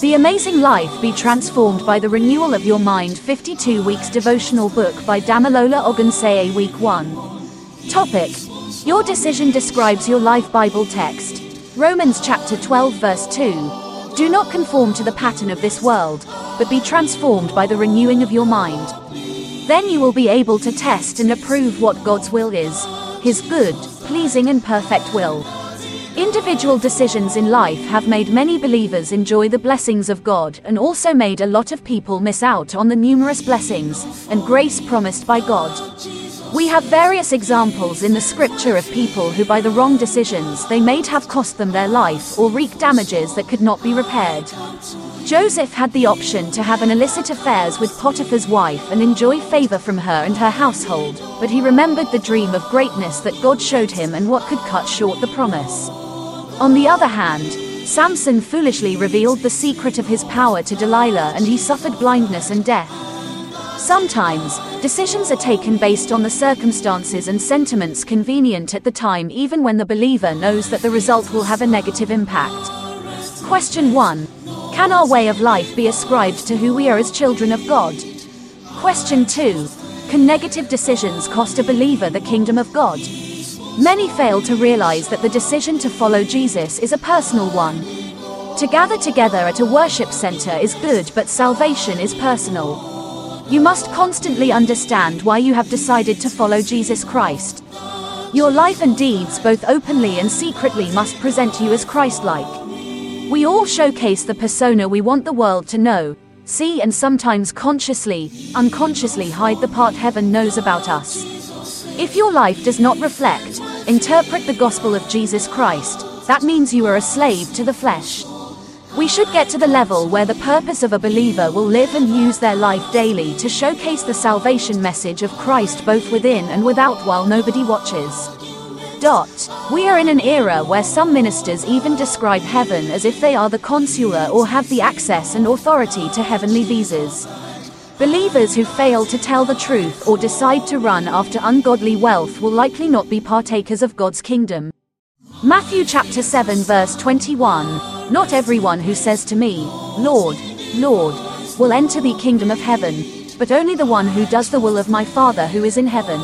The Amazing Life Be Transformed by the Renewal of Your Mind 52 Weeks Devotional Book by Damilola Ogunseye Week 1. Topic Your decision describes your life Bible text. Romans chapter 12, verse 2. Do not conform to the pattern of this world, but be transformed by the renewing of your mind. Then you will be able to test and approve what God's will is, His good, pleasing, and perfect will. Individual decisions in life have made many believers enjoy the blessings of God and also made a lot of people miss out on the numerous blessings and grace promised by God. We have various examples in the scripture of people who by the wrong decisions they made have cost them their life or wreaked damages that could not be repaired. Joseph had the option to have an illicit affairs with Potiphar's wife and enjoy favor from her and her household, but he remembered the dream of greatness that God showed him and what could cut short the promise. On the other hand, Samson foolishly revealed the secret of his power to Delilah and he suffered blindness and death. Sometimes, decisions are taken based on the circumstances and sentiments convenient at the time even when the believer knows that the result will have a negative impact. Question 1. Can our way of life be ascribed to who we are as children of God? Question 2. Can negative decisions cost a believer the kingdom of God? Many fail to realize that the decision to follow Jesus is a personal one. To gather together at a worship center is good, but salvation is personal. You must constantly understand why you have decided to follow Jesus Christ. Your life and deeds, both openly and secretly, must present you as Christ like. We all showcase the persona we want the world to know, see, and sometimes consciously, unconsciously hide the part heaven knows about us. If your life does not reflect, interpret the gospel of Jesus Christ, that means you are a slave to the flesh. We should get to the level where the purpose of a believer will live and use their life daily to showcase the salvation message of Christ both within and without while nobody watches. Dot. We are in an era where some ministers even describe heaven as if they are the consular or have the access and authority to heavenly visas. Believers who fail to tell the truth or decide to run after ungodly wealth will likely not be partakers of God's kingdom. Matthew chapter 7 verse 21 Not everyone who says to me, Lord, Lord, will enter the kingdom of heaven, but only the one who does the will of my Father who is in heaven.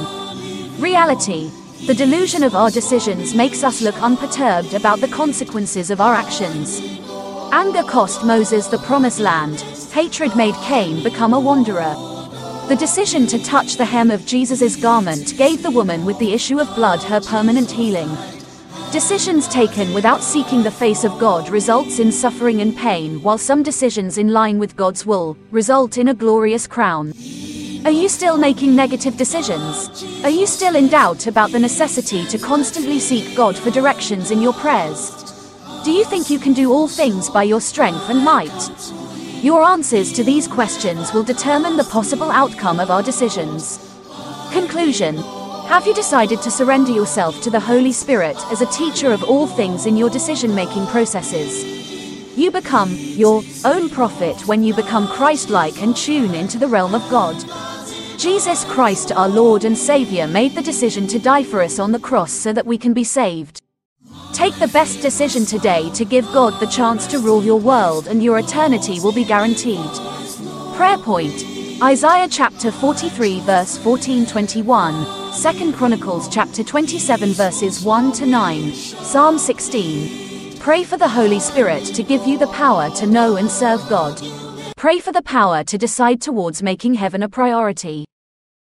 Reality The delusion of our decisions makes us look unperturbed about the consequences of our actions. Anger cost Moses the promised land, hatred made Cain become a wanderer. The decision to touch the hem of Jesus' garment gave the woman with the issue of blood her permanent healing. Decisions taken without seeking the face of God results in suffering and pain, while some decisions in line with God's will result in a glorious crown. Are you still making negative decisions? Are you still in doubt about the necessity to constantly seek God for directions in your prayers? Do you think you can do all things by your strength and might? Your answers to these questions will determine the possible outcome of our decisions. Conclusion Have you decided to surrender yourself to the Holy Spirit as a teacher of all things in your decision making processes? You become your own prophet when you become Christ like and tune into the realm of God. Jesus Christ, our Lord and Savior, made the decision to die for us on the cross so that we can be saved. Take the best decision today to give God the chance to rule your world and your eternity will be guaranteed. Prayer point Isaiah chapter 43 verse 14 21, 2 Chronicles chapter 27 verses 1 to 9, Psalm 16. Pray for the Holy Spirit to give you the power to know and serve God. Pray for the power to decide towards making heaven a priority.